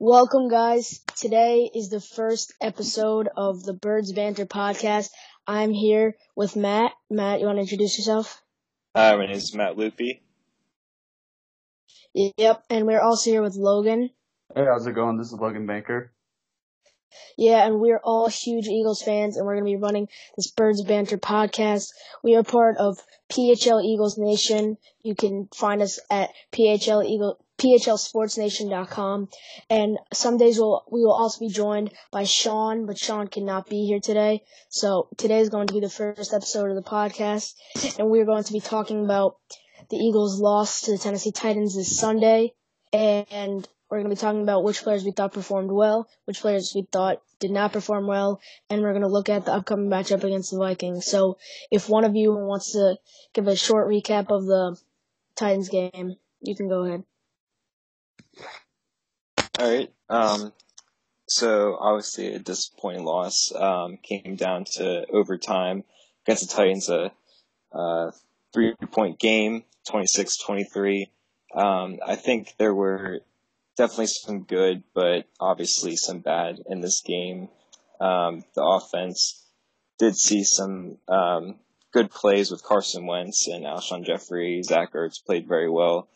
Welcome, guys. Today is the first episode of the Birds Banter podcast. I'm here with Matt. Matt, you want to introduce yourself? Hi, my name is Matt Loopy. Yep, and we're also here with Logan. Hey, how's it going? This is Logan Banker. Yeah, and we're all huge Eagles fans, and we're going to be running this Birds Banter podcast. We are part of PHL Eagles Nation. You can find us at PHL Eagle, PHLSportsNation.com. And some days we'll, we will also be joined by Sean, but Sean cannot be here today. So today is going to be the first episode of the podcast, and we're going to be talking about the Eagles' loss to the Tennessee Titans this Sunday, and we're going to be talking about which players we thought performed well, which players we thought did not perform well, and we're going to look at the upcoming matchup against the Vikings. So if one of you wants to give a short recap of the Titans game, you can go ahead. All right. Um, so obviously a disappointing loss. Um, came down to overtime against the Titans, a, a three point game, 26-23. Um, I think there were definitely some good, but obviously some bad in this game. Um, the offense did see some um, good plays with Carson Wentz and Alshon Jeffery. Zach Ertz played very well.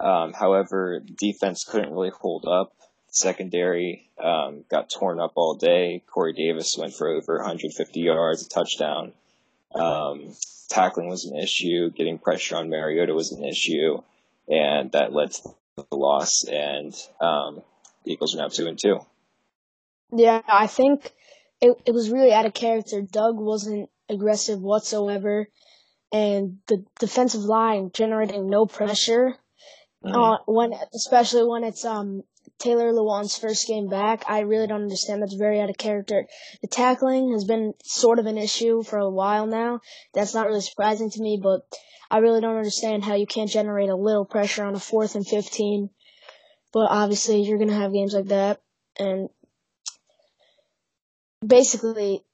Um, however, defense couldn't really hold up. Secondary um, got torn up all day. Corey Davis went for over 150 yards, a touchdown. Um, tackling was an issue. Getting pressure on Mariota was an issue, and that led to the loss. And um, the Eagles are now two and two. Yeah, I think it it was really out of character. Doug wasn't aggressive whatsoever, and the defensive line generating no pressure. Mm. Uh, when especially when it's um Taylor Lewan's first game back, I really don't understand. That's very out of character. The tackling has been sort of an issue for a while now. That's not really surprising to me, but I really don't understand how you can't generate a little pressure on a fourth and 15. But obviously, you're going to have games like that. And basically,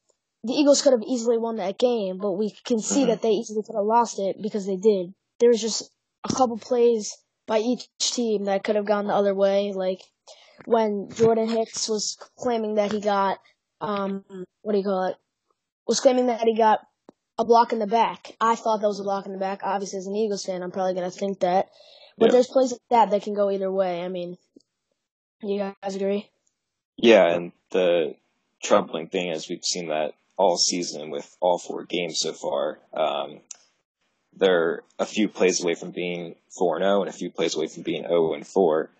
the Eagles could have easily won that game, but we can see mm-hmm. that they easily could have lost it because they did. There was just a couple plays by each team that could have gone the other way. Like when Jordan Hicks was claiming that he got, um, what do you call it? Was claiming that he got a block in the back. I thought that was a block in the back. Obviously, as an Eagles fan, I'm probably gonna think that. But yeah. there's plays like that that can go either way. I mean, you guys agree? Yeah, and the troubling thing is we've seen that all season with all four games so far. Um, they're a few plays away from being 4 0 and a few plays away from being 0 and 4.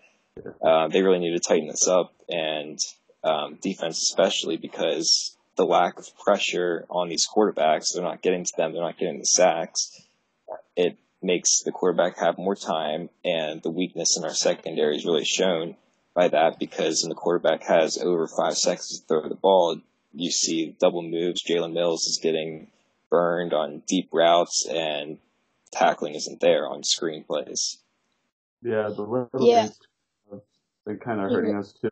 Uh, they really need to tighten this up, and um, defense especially because the lack of pressure on these quarterbacks, they're not getting to them, they're not getting the sacks. It makes the quarterback have more time, and the weakness in our secondary is really shown by that because when the quarterback has over five seconds to throw the ball, you see double moves. Jalen Mills is getting burned on deep routes, and tackling isn't there on screenplays. Yeah, the little yeah. been kind of hurting us too.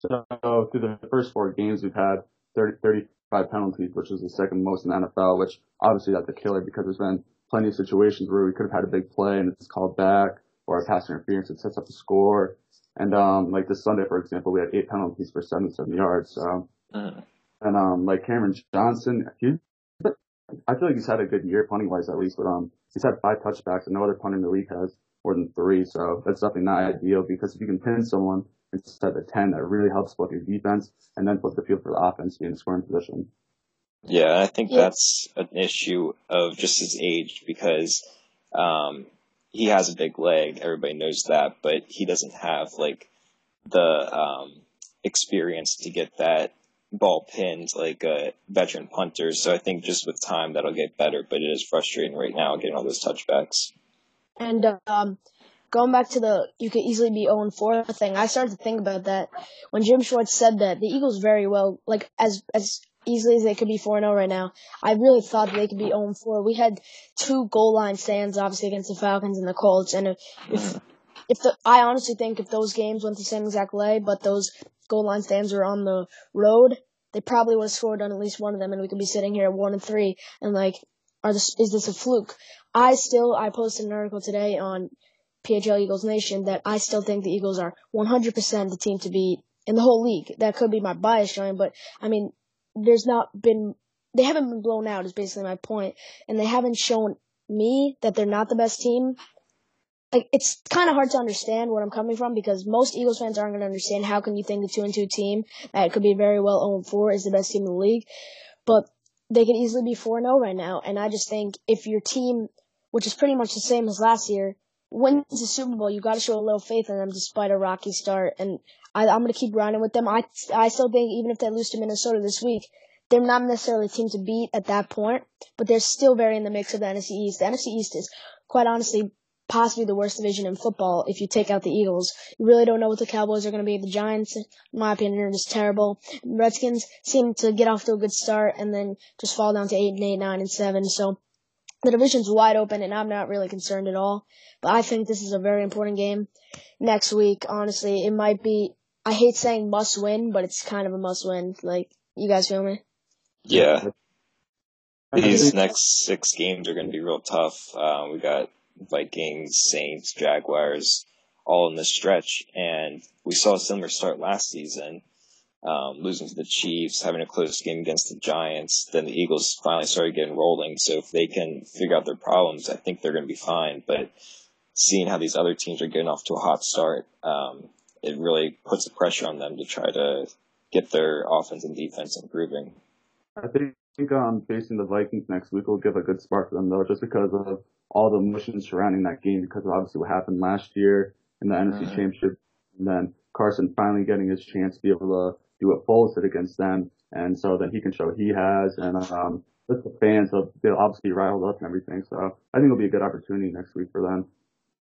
So through the first four games, we've had 30, 35 penalties, which is the second most in the NFL, which obviously that's a killer because there's been plenty of situations where we could have had a big play and it's called back or a pass interference that sets up the score. And, um, like this Sunday, for example, we had eight penalties for 77 yards. So, uh-huh. and, um, like Cameron Johnston, he, I feel like he's had a good year punting wise at least, but, um, he's had five touchbacks and no other punter in the league has more than three. So that's definitely not ideal because if you can pin someone instead of 10, that really helps both your defense and then flip the field for the offense being in a scoring position. Yeah, I think yeah. that's an issue of just his age because um, he has a big leg. Everybody knows that, but he doesn't have like the um, experience to get that ball pinned like a veteran punter. So I think just with time that'll get better. But it is frustrating right now getting all those touchbacks. And um, going back to the you could easily be 0 4 thing, I started to think about that when Jim Schwartz said that the Eagles very well, like as as easily as they could be 4 0 right now. I really thought they could be 0 4. We had two goal line stands, obviously, against the Falcons and the Colts. And if, if, if the, I honestly think if those games went the same exact way, but those goal line stands were on the road, they probably would have scored on at least one of them, and we could be sitting here at 1 and 3. And like, are this, is this a fluke? I still, I posted an article today on PHL Eagles Nation that I still think the Eagles are 100% the team to beat in the whole league. That could be my bias showing, but I mean, there's not been, they haven't been blown out is basically my point, and they haven't shown me that they're not the best team. Like, it's kind of hard to understand where I'm coming from because most Eagles fans aren't going to understand how can you think the 2 and 2 team that could be very well 0 4 is the best team in the league. But they could easily be 4 and 0 right now. And I just think if your team, which is pretty much the same as last year, wins the Super Bowl, you got to show a little faith in them despite a rocky start. And I, I'm going to keep running with them. I, I still think even if they lose to Minnesota this week, they're not necessarily a team to beat at that point, but they're still very in the mix of the NFC East. The NFC East is quite honestly possibly the worst division in football if you take out the Eagles. You really don't know what the Cowboys are going to be. The Giants, in my opinion, are just terrible. Redskins seem to get off to a good start and then just fall down to 8 and 8, 9 and 7. So the division's wide open and I'm not really concerned at all. But I think this is a very important game next week. Honestly, it might be, I hate saying must win, but it's kind of a must win. Like, you guys feel me? Yeah. These next six games are going to be real tough. Uh, we got Vikings, Saints, Jaguars, all in the stretch. And we saw a similar start last season, um, losing to the Chiefs, having a close game against the Giants. Then the Eagles finally started getting rolling. So if they can figure out their problems, I think they're going to be fine. But seeing how these other teams are getting off to a hot start, um, it really puts the pressure on them to try to get their offense and defense improving. I think um, facing the Vikings next week will give a good spark to them, though, just because of all the emotions surrounding that game because of obviously what happened last year in the NFC mm-hmm. Championship, and then Carson finally getting his chance to be able to do what Foles did against them, and so then he can show he has, and um, with the fans, they'll, they'll obviously riled up and everything. So I think it'll be a good opportunity next week for them.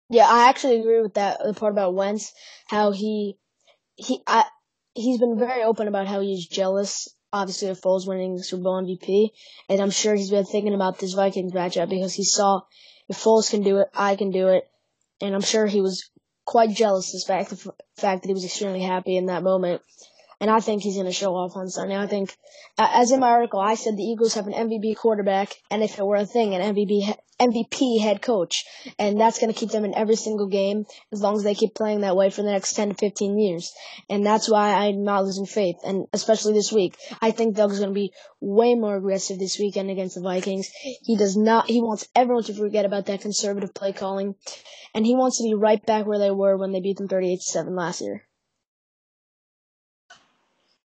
Yeah, I actually agree with that the part about Wentz, how he he I he's been very open about how he's jealous obviously of Foles winning Super Bowl MVP, and I'm sure he's been thinking about this Vikings matchup because he saw if Foles can do it, I can do it, and I'm sure he was quite jealous of the fact, the fact that he was extremely happy in that moment. And I think he's going to show off on Sunday. I think, as in my article, I said the Eagles have an MVP quarterback, and if it were a thing, an MVP MVP head coach, and that's going to keep them in every single game as long as they keep playing that way for the next 10 to 15 years. And that's why I'm not losing faith, and especially this week. I think Doug's going to be way more aggressive this weekend against the Vikings. He does not, he wants everyone to forget about that conservative play calling, and he wants to be right back where they were when they beat them 38-7 last year.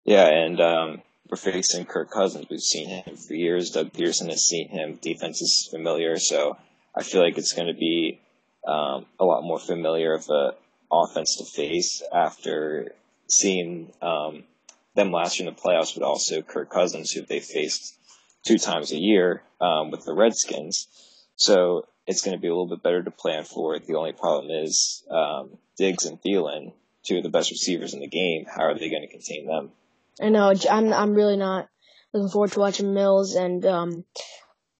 Yeah, and um, we're facing Kirk Cousins. We've seen him for years. Doug Pederson has seen him. Defense is familiar, so I feel like it's going to be um, a lot more familiar of a offense to face after seeing um, them last year in the playoffs, but also Kirk Cousins, who they faced two times a year um, with the Redskins. So it's going to be a little bit better to plan for. The only problem is um, Diggs and Thielen, two of the best receivers in the game. How are they going to contain them? I know. I'm I'm really not looking forward to watching Mills and um,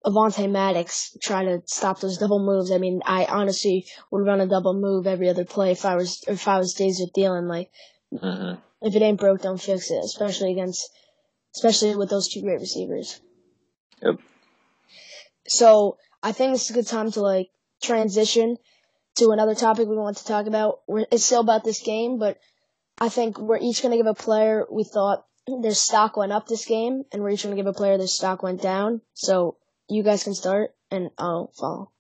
Avonte Maddox try to stop those double moves. I mean, I honestly would run a double move every other play if I was if I was Days with Thielen. Like, mm-hmm. if it ain't broke, don't fix it. Especially against, especially with those two great receivers. Yep. So I think this is a good time to like transition to another topic we want to talk about. It's still about this game, but I think we're each going to give a player we thought their stock went up this game, and we're each going to give a player their stock went down. So you guys can start, and I'll follow.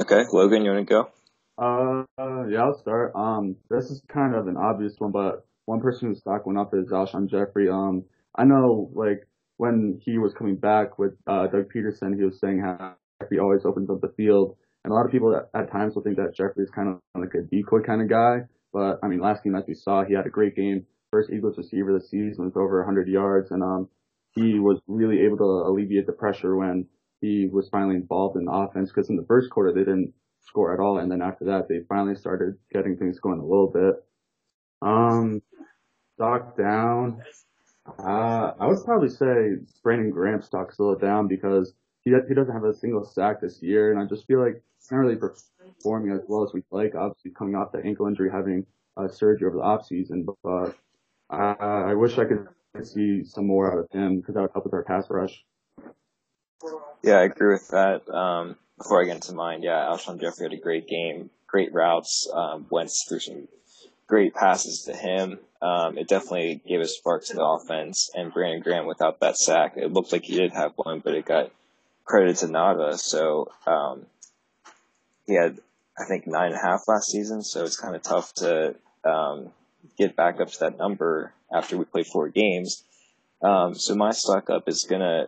Okay, Logan, you want to go? Uh, yeah, I'll start. Um, this is kind of an obvious one, but one person whose stock went up is Alshon Jeffery. Um, I know, like, when he was coming back with uh, Doug Pederson, he was saying how Jeffery always opens up the field, and a lot of people at, at times will think that Jeffery is kind of like a decoy kind of guy. But I mean, last game as we saw, he had a great game. First Eagles receiver this season with over 100 yards, and um, he was really able to alleviate the pressure when he was finally involved in the offense. Because in the first quarter they didn't score at all, and then after that they finally started getting things going a little bit. Um, stock down. Uh, I would probably say Brandon Graham stock's a little down because he he doesn't have a single sack this year, and I just feel like he's not really performing as well as we'd like. Obviously, coming off the ankle injury, having uh, surgery over the off season, but uh, I wish I could see some more out of him because that would help with our pass rush. Yeah, I agree with that. Um, before I get into mine, yeah, Alshon Jeffery had a great game, great routes, um, went through some great passes to him. Um, it definitely gave a spark to the offense. And Brandon Graham, without that sack, it looked like he did have one, but it got credited to Nava. So um, he had, I think, nine and a half last season. So it's kind of tough to um, get back up to that number after we play four games. Um, so my stock up is gonna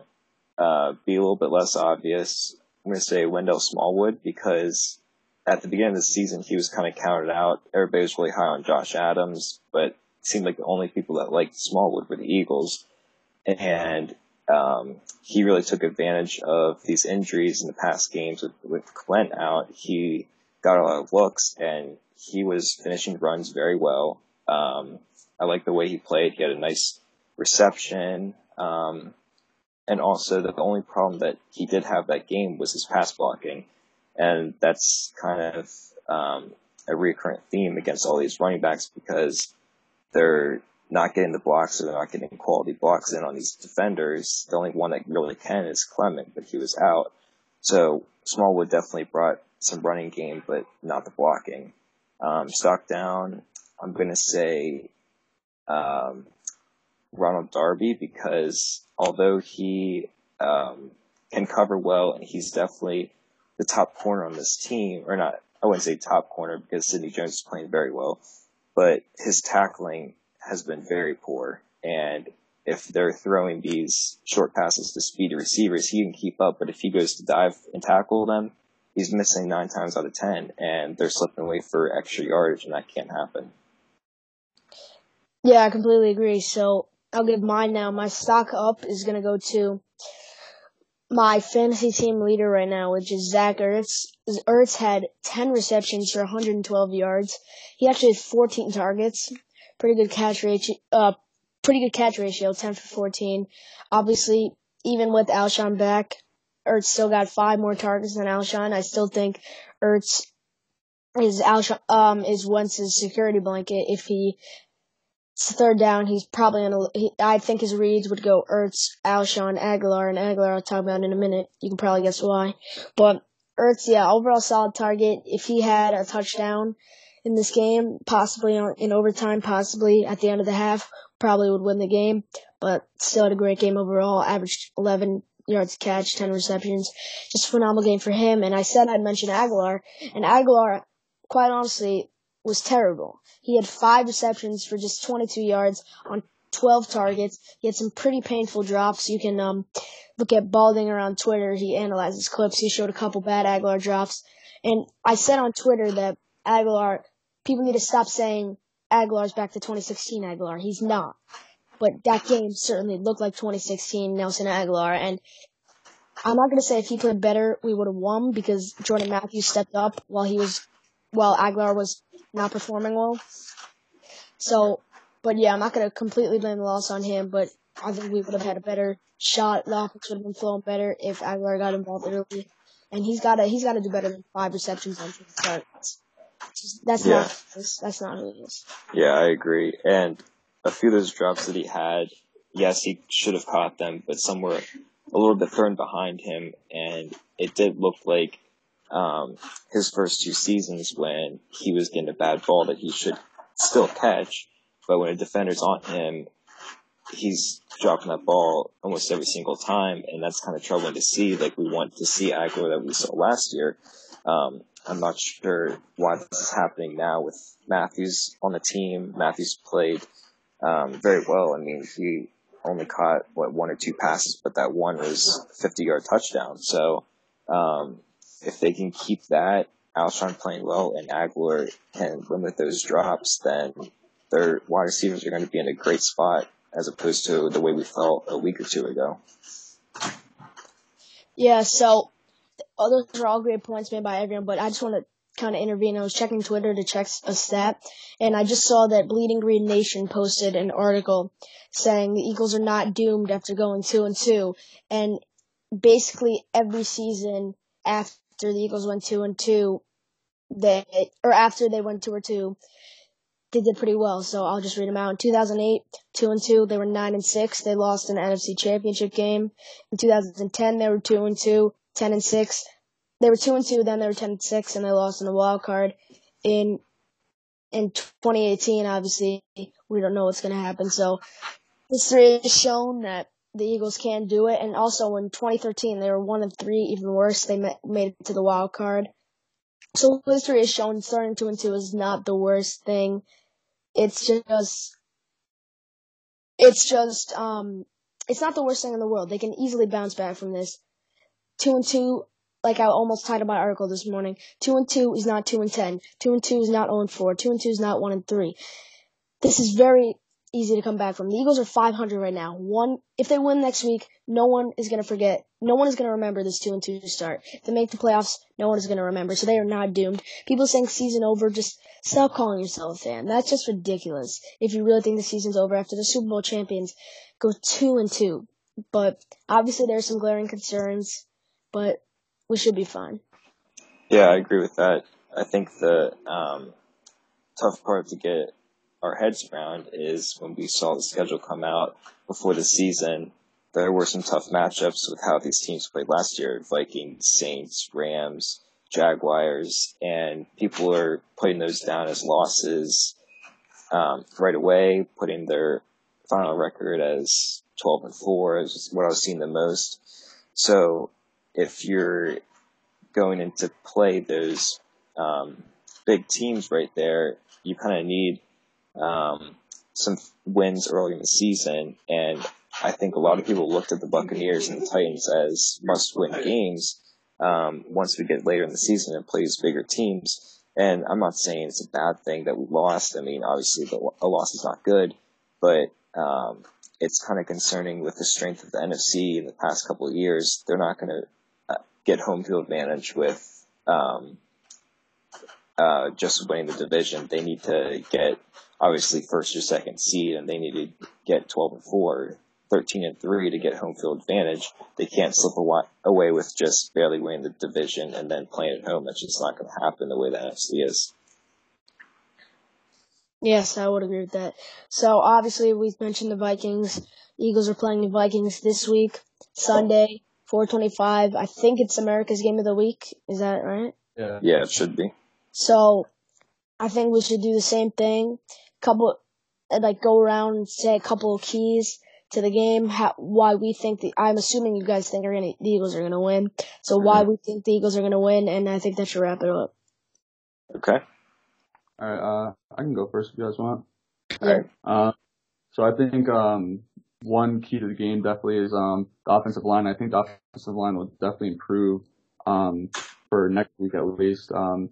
uh, be a little bit less obvious. I'm gonna say Wendell Smallwood because at the beginning of the season he was kind of counted out. Everybody was really high on Josh Adams, but it seemed like the only people that liked Smallwood were the Eagles, and um, he really took advantage of these injuries in the past games with, with Clint out. He got a lot of looks and he was finishing runs very well. Um, I like the way he played. He had a nice reception. Um, and also the only problem that he did have that game was his pass blocking. And that's kind of, um, a recurrent theme against all these running backs because they're not getting the blocks or they're not getting quality blocks in on these defenders. The only one that really can is Clement, but he was out. So Smallwood definitely brought some running game, but not the blocking. Um, stock down, I'm going to say um, Ronald Darby because although he um, can cover well and he's definitely the top corner on this team, or not, I wouldn't say top corner because Sidney Jones is playing very well, but his tackling has been very poor. And if they're throwing these short passes to speedy receivers, he can keep up, but if he goes to dive and tackle them, he's missing nine times out of ten, and they're slipping away for extra yardage, and that can't happen. Yeah, I completely agree. So I'll give mine now. My stock up is going to go to my fantasy team leader right now, which is Zach Ertz. Ertz had 10 receptions for 112 yards. He actually had 14 targets. Pretty good catch ratio, uh, pretty good catch ratio, 10 for 14. Obviously, even with Alshon back, Ertz still got five more targets than Alshon. I still think Ertz is Alshon, um, is Wentz's security blanket if he third down, he's probably gonna. He, I think his reads would go Ertz, Alshon, Agholor, and Agholor. I'll talk about in a minute. You can probably guess why. But Ertz, yeah, overall solid target. If he had a touchdown in this game, possibly in overtime, possibly at the end of the half, probably would win the game. But still had a great game overall. Averaged 11 yards catch, 10 receptions. Just a phenomenal game for him. And I said I'd mention Agholor, and Agholor, quite honestly, was terrible. He had five receptions for just 22 yards on 12 targets. He had some pretty painful drops. You can um, look at Baldinger on Twitter. He analyzes clips. He showed a couple bad Agholor drops. And I said on Twitter that Agholor, people need to stop saying Agholor's back to 2016 Agholor. He's not. But that game certainly looked like 2016 Nelson Agholor. And I'm not going to say if he played better, we would have won because Jordan Matthews stepped up while he was, while Agholor was not performing well. So, but yeah, I'm not gonna completely blame the loss on him, but I think we would have had a better shot. The offense would have been flowing better if Agholor got involved early, and he's got to he's got to do better than five receptions on two targets. That's yeah. not that's not who he is. Yeah, I agree. And a few of those drops that he had, yes, he should have caught them, but some were a little bit thrown behind him, and it did look like um, his first two seasons when he was getting a bad ball that he should still catch, but when a defender's on him, he's dropping that ball almost every single time, and that's kind of troubling to see. Like we want to see Agholor that we saw last year. Um, I'm not sure why this is happening now with Matthews on the team. Matthews played um, very well. I mean, he only caught what one or two passes, but that one was 50 yard touchdown. So um, if they can keep that Alshon playing well and Agholor can limit those drops, then their wide receivers are going to be in a great spot as opposed to the way we felt a week or two ago. Yeah, so those are all great points made by everyone, but I just want to kind of intervene. I was checking Twitter to check a stat, and I just saw that Bleeding Green Nation posted an article saying the Eagles are not doomed after going two and two, and basically every season after after the Eagles went two and two, they or after they went two or two, they did pretty well. So I'll just read them out. In 2008, two and two, they were nine and six. They lost an NFC Championship game. In 2010, they were two and two, ten and six. they were two and two, then they were ten and six, and they lost in the wild card. In in 2018, obviously, we don't know what's going to happen. So history has shown that the Eagles can do it. And also in 2013, they were one and three, even worse. They made it to the wild card. So history has shown starting two and two is not the worst thing. It's just, it's just, um, it's not the worst thing in the world. They can easily bounce back from this. Two and two, like I almost titled my article this morning. Two and two is not two and ten. Two and two is not zero and four. Two and two is not one and three. This is very easy to come back from. The Eagles are 500 right now. One, if they win next week, no one is going to forget. No one is going to remember this 2 and 2 start. If they make the playoffs, no one is going to remember. So they are not doomed. People saying season over, just stop calling yourself a fan. That's just ridiculous. If you really think the season's over after the Super Bowl champions go 2 and 2. But obviously there's some glaring concerns, but we should be fine. Yeah, I agree with that. I think the um, tough part to get our heads around is when we saw the schedule come out before the season, there were some tough matchups with how these teams played last year Vikings, Saints, Rams, Jaguars, and people are putting those down as losses um, right away, putting their final record as 12 and 4 is what I was seeing the most. So if you're going into play those um, big teams right there, you kind of need um, some wins early in the season, and I think a lot of people looked at the Buccaneers and the Titans as must-win games. Um, once we get later in the season and plays bigger teams, and I'm not saying it's a bad thing that we lost. I mean, obviously, the, a loss is not good, but um, it's kind of concerning with the strength of the NFC in the past couple of years. They're not going to uh, get home field advantage with um, uh, just winning the division. They need to get obviously first or second seed, and they need to get 12 and 4, 13 and 3 to get home field advantage. They can't slip away with just barely winning the division and then playing at home. That's just not going to happen the way the NFC is. Yes, I would agree with that. So obviously we've mentioned the Vikings. Eagles are playing the Vikings this week, Sunday, 425. I think it's America's game of the week. Is that right? Yeah. Yeah, it should be. So I think we should do the same thing couple, like go around and say a couple of keys to the game, how, why we think the, I'm assuming you guys think are gonna, the Eagles are gonna win. So why we think the Eagles are gonna win, and I think that should wrap it up. Okay. Alright, uh, I can go first if you guys want. Alright. Uh, so I think, um, one key to the game definitely is, um, the offensive line. I think the offensive line will definitely improve, um, for next week at least. Um,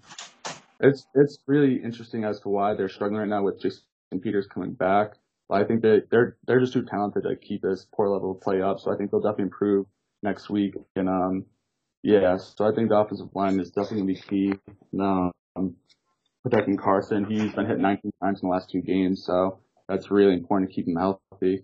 it's it's really interesting as to why they're struggling right now with Jason Peters coming back. But I think that they're they're just too talented to keep this poor level of play up. So I think they'll definitely improve next week. And um, yeah, so I think the offensive line is definitely gonna be key. Um, protecting Carson, he's been hit 19 times in the last two games, so that's really important to keep him healthy.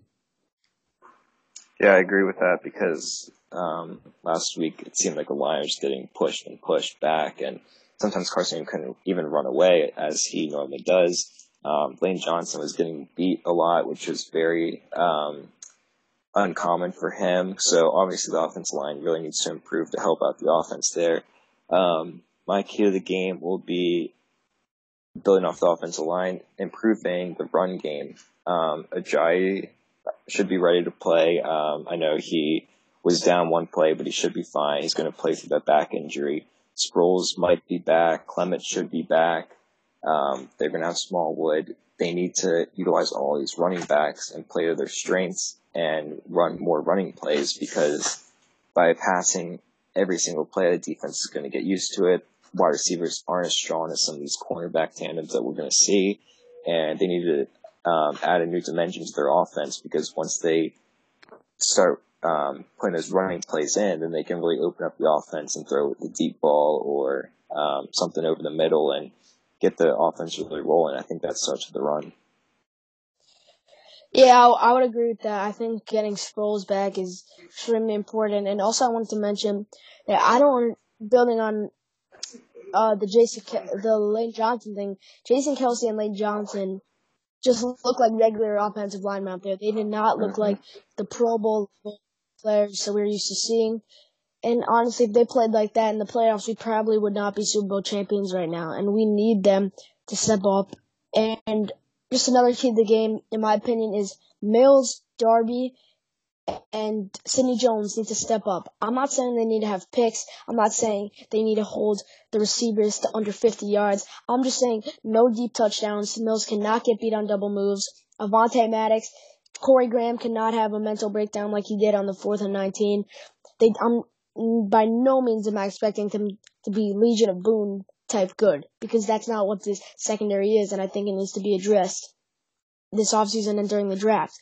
Yeah, I agree with that because um, last week it seemed like the Lions getting pushed and pushed back, and sometimes Carson couldn't even run away as he normally does. Um, Lane Johnson was getting beat a lot, which was very um, uncommon for him. So obviously the offensive line really needs to improve to help out the offense there. Um, my key to the game will be building off the offensive line, improving the run game. Um, Ajayi should be ready to play. Um, I know he was down one play, but he should be fine. He's going to play through that back injury. Sproles might be back. Clement should be back. Um, they're going to have Smallwood. They need to utilize all these running backs and play to their strengths and run more running plays because by passing every single play, the defense is going to get used to it. Wide receivers aren't as strong as some of these cornerback tandems that we're going to see, and they need to um, add a new dimension to their offense because once they start um, putting those running plays in, then they can really open up the offense and throw the deep ball or um, something over the middle and get the offense really rolling. I think that starts with the run. Yeah, I would agree with that. I think getting Sproles back is extremely important. And also, I wanted to mention that I don't building on uh, the Jason the Lane Johnson thing. Jason Kelce and Lane Johnson just look like regular offensive linemen out there. They did not look mm-hmm. like the Pro Bowl players that we're used to seeing. And honestly, if they played like that in the playoffs, we probably would not be Super Bowl champions right now. And we need them to step up. And just another key to the game, in my opinion, is Mills, Darby, and Sidney Jones need to step up. I'm not saying they need to have picks. I'm not saying they need to hold the receivers to under 50 yards. I'm just saying no deep touchdowns. Mills cannot get beat on double moves. Avonte Maddox, Corey Graham cannot have a mental breakdown like he did on the fourth and 19. They, I'm by no means am I expecting him to be Legion of Boom type good because that's not what this secondary is, and I think it needs to be addressed this offseason and during the draft.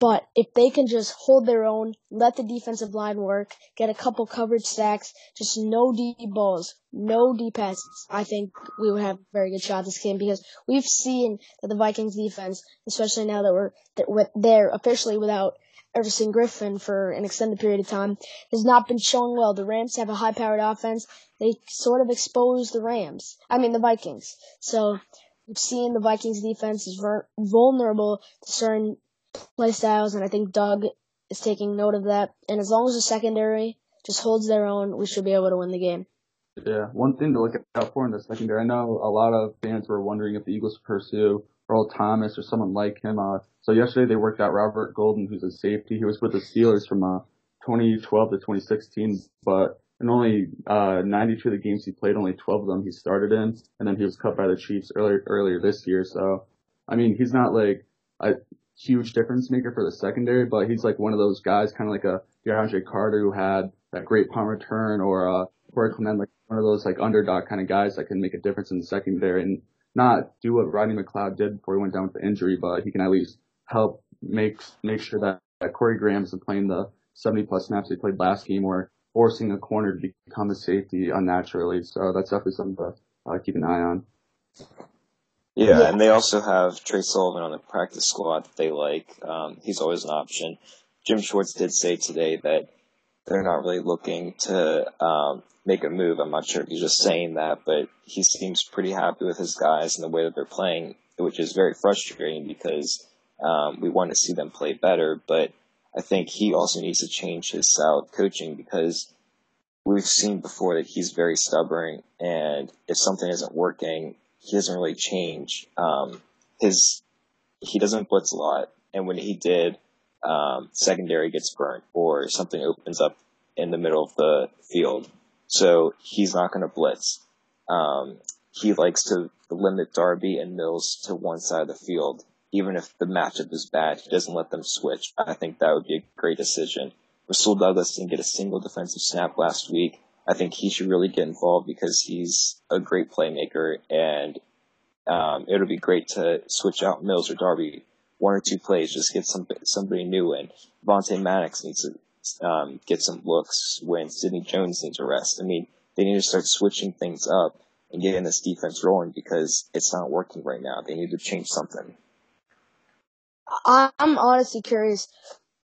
But if they can just hold their own, let the defensive line work, get a couple coverage sacks, just no deep balls, no deep passes, I think we would have a very good shot this game because we've seen that the Vikings defense, especially now that we're that they're officially without Everson Griffen for an extended period of time, has not been showing well. The Rams have a high powered offense. They sort of expose the Rams. I mean the Vikings. So we've seen the Vikings defense is vulnerable to certain play styles, and I think Doug is taking note of that. And as long as the secondary just holds their own, we should be able to win the game. Yeah, one thing to look out for in the secondary. I know a lot of fans were wondering if the Eagles pursue Earl Thomas or someone like him. Uh, so yesterday they worked out Robert Golden, who's a safety. He was with the Steelers from uh, 2012 to 2016, but in only uh, 92 of the games he played, only 12 of them he started in, and then he was cut by the Chiefs earlier earlier this year. So, I mean, he's not like I huge difference maker for the secondary, but he's like one of those guys, kind of like a DeAndre Carter who had that great punt return, or uh, Corey Clement, like one of those like underdog kind of guys that can make a difference in the secondary and not do what Rodney McLeod did before he went down with the injury, but he can at least help make make sure that, that Corey Graham isn't playing the 70 plus snaps he played last game or forcing a corner to become a safety unnaturally. So that's definitely something to uh, keep an eye on. Yeah, and they also have Tre Sullivan on the practice squad that they like. Um, he's always an option. Jim Schwartz did say today that they're not really looking to um, make a move. I'm not sure if he's just saying that, but he seems pretty happy with his guys and the way that they're playing, which is very frustrating because um, we want to see them play better. But I think he also needs to change his style of coaching because we've seen before that he's very stubborn, and if something isn't working, he doesn't really change. Um, his he doesn't blitz a lot, and when he did, um, secondary gets burnt or something opens up in the middle of the field. So he's not going to blitz. Um, he likes to limit Darby and Mills to one side of the field. Even if the matchup is bad, he doesn't let them switch. I think that would be a great decision. Rasul Douglas didn't get a single defensive snap last week. I think he should really get involved because he's a great playmaker, and um, it'll be great to switch out Mills or Darby one or two plays, just get some somebody new in. Avonte Maddox needs to um, get some looks when Sidney Jones needs a rest. I mean, they need to start switching things up and getting this defense rolling because it's not working right now. They need to change something. I'm honestly curious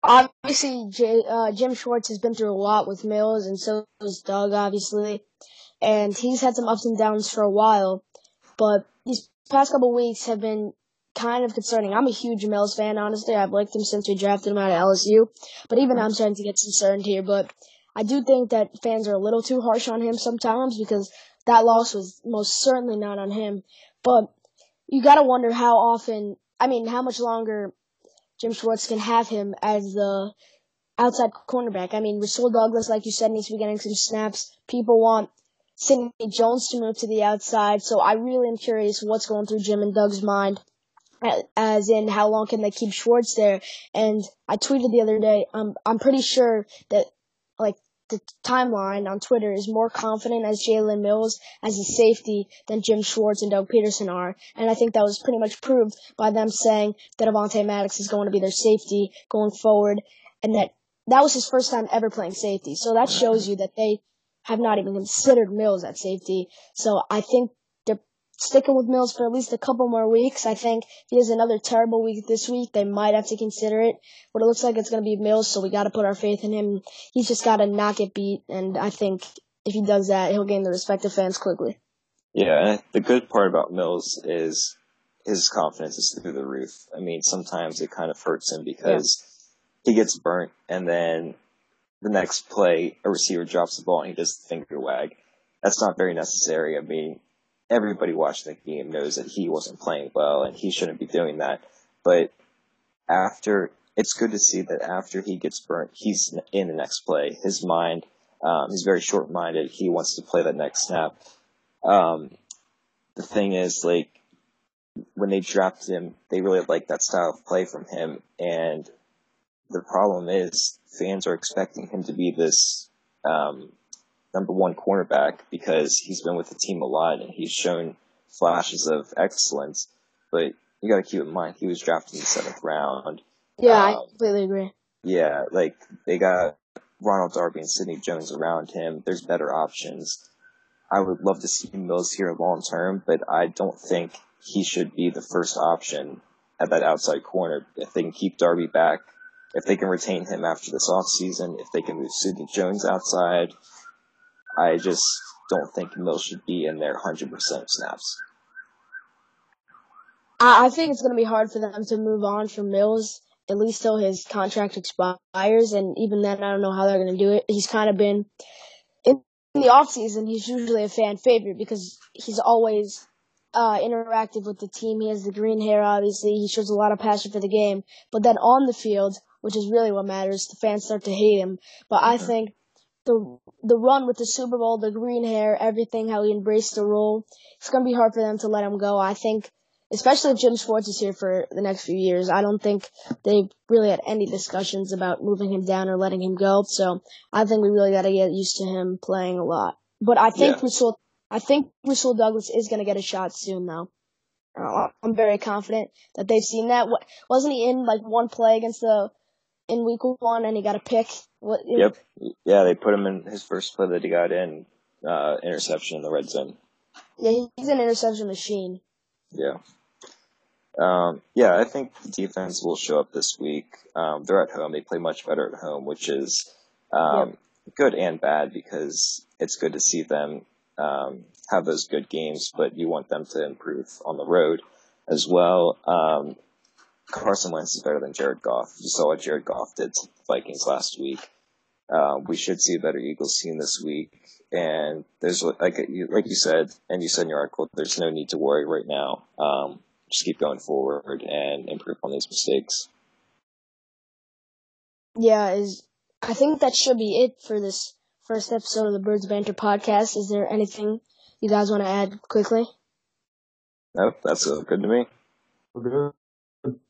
obviously J, uh, Jim Schwartz has been through a lot with Mills, and so has Doug, obviously, and he's had some ups and downs for a while. But these past couple weeks have been kind of concerning. I'm a huge Mills fan, honestly. I've liked him since we drafted him out of LSU, but even I'm starting to get concerned here. But I do think that fans are a little too harsh on him sometimes because that loss was most certainly not on him. But you gotta wonder how often, I mean, how much longer Jim Schwartz can have him as the outside cornerback. I mean, Rasul Douglas, like you said, needs to be getting some snaps. People want Sidney Jones to move to the outside, so I really am curious what's going through Jim and Doug's mind, as in how long can they keep Schwartz there. And I tweeted the other day, um, I'm pretty sure that the timeline on Twitter is more confident as Jalen Mills as a safety than Jim Schwartz and Doug Pederson are. And I think that was pretty much proved by them saying that Avonte Maddox is going to be their safety going forward and that that was his first time ever playing safety. So that shows you that they have not even considered Mills at safety. So I think sticking with Mills for at least a couple more weeks. I think he has another terrible week this week, they might have to consider it. But it looks like it's going to be Mills, so we got to put our faith in him. He's just got to not get beat, and I think if he does that, he'll gain the respect of fans quickly. Yeah, the good part about Mills is his confidence is through the roof. I mean, sometimes it kind of hurts him because yeah. he gets burnt, and then the next play a receiver drops the ball and he does the finger wag. That's not very necessary. I mean, everybody watching the game knows that he wasn't playing well and he shouldn't be doing that. But after, it's good to see that after he gets burnt, he's in the next play. His mind, um, he's very short-minded. He wants to play that next snap. Um, the thing is, like, when they drafted him, they really liked that style of play from him. And the problem is, fans are expecting him to be this um, number one cornerback because he's been with the team a lot and he's shown flashes of excellence. But you got to keep in mind he was drafted in the seventh round. Yeah, um, I completely agree. Yeah, like they got Ronald Darby and Sidney Jones around him. There's better options. I would love to see Mills here long term, but I don't think he should be the first option at that outside corner. If they can keep Darby back, if they can retain him after this off season, if they can move Sidney Jones outside, I just don't think Mills should be in there 100% snaps. I think it's going to be hard for them to move on from Mills, at least till his contract expires. And even then, I don't know how they're going to do it. He's kind of been in the off season. He's usually a fan favorite because he's always uh, interactive with the team. He has the green hair, obviously. He shows a lot of passion for the game. But then on the field, which is really what matters, the fans start to hate him. But I think the the run with the Super Bowl, the green hair, everything, how he embraced the role, it's gonna be hard for them to let him go. I think, especially if Jim Schwartz is here for the next few years, I don't think they've really had any discussions about moving him down or letting him go. So I think we really got to get used to him playing a lot. But I think yeah. Rasul, I think Rasul Douglas is gonna get a shot soon, though. Uh, I'm very confident that they've seen that. Wasn't he in like one play against the in week one and he got a pick. What, yep. Yeah, they put him in his first play that he got in, uh, interception in the red zone. Yeah, he's an interception machine. Yeah. Um, yeah, I think the defense will show up this week. Um, they're at home. They play much better at home, which is um, yep. good and bad because it's good to see them um, have those good games, but you want them to improve on the road as well. Um, Carson Wentz is better than Jared Goff. You saw what Jared Goff did to the Vikings last week. Uh, we should see a better Eagles team this week. And there's like you, like you said, and you said in your article, there's no need to worry right now. Um, just keep going forward and improve on these mistakes. Yeah, is I think that should be it for this first episode of the Birds Banter podcast. Is there anything you guys want to add quickly? Nope, that's uh, good to me. Okay.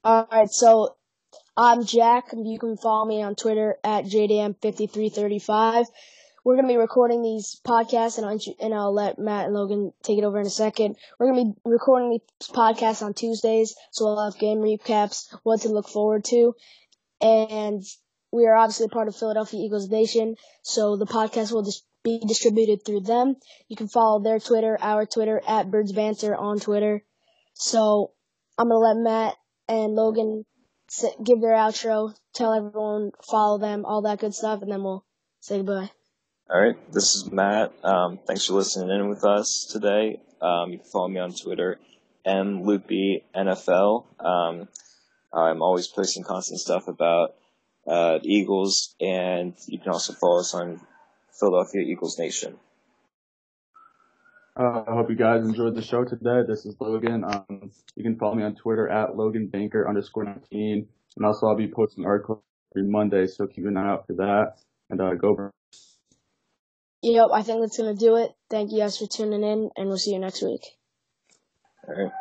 All right, so I'm Jack. You can follow me on Twitter at JDM5335. We're going to be recording these podcasts, and, and I'll let Matt and Logan take it over in a second. We're going to be recording these podcasts on Tuesdays, so we'll have game recaps, what to look forward to. And we are obviously part of Philadelphia Eagles Nation, so the podcast will just be distributed through them. You can follow their Twitter, our Twitter, at Birds Banter on Twitter. So I'm going to let Matt and Logan give their outro, tell everyone, follow them, all that good stuff, and then we'll say goodbye. All right, this is Matt. Um, thanks for listening in with us today. Um, you can follow me on Twitter, mloopynfl. Um, I'm always posting constant stuff about uh, the Eagles, and you can also follow us on Philadelphia Eagles Nation. Uh, I hope you guys enjoyed the show today. This is Logan. Um, you can follow me on Twitter at Logan Banker underscore 19. And also I'll be posting articles every Monday, so keep an eye out for that. And uh, go. Yep, I think that's going to do it. Thank you guys for tuning in, and we'll see you next week. All right.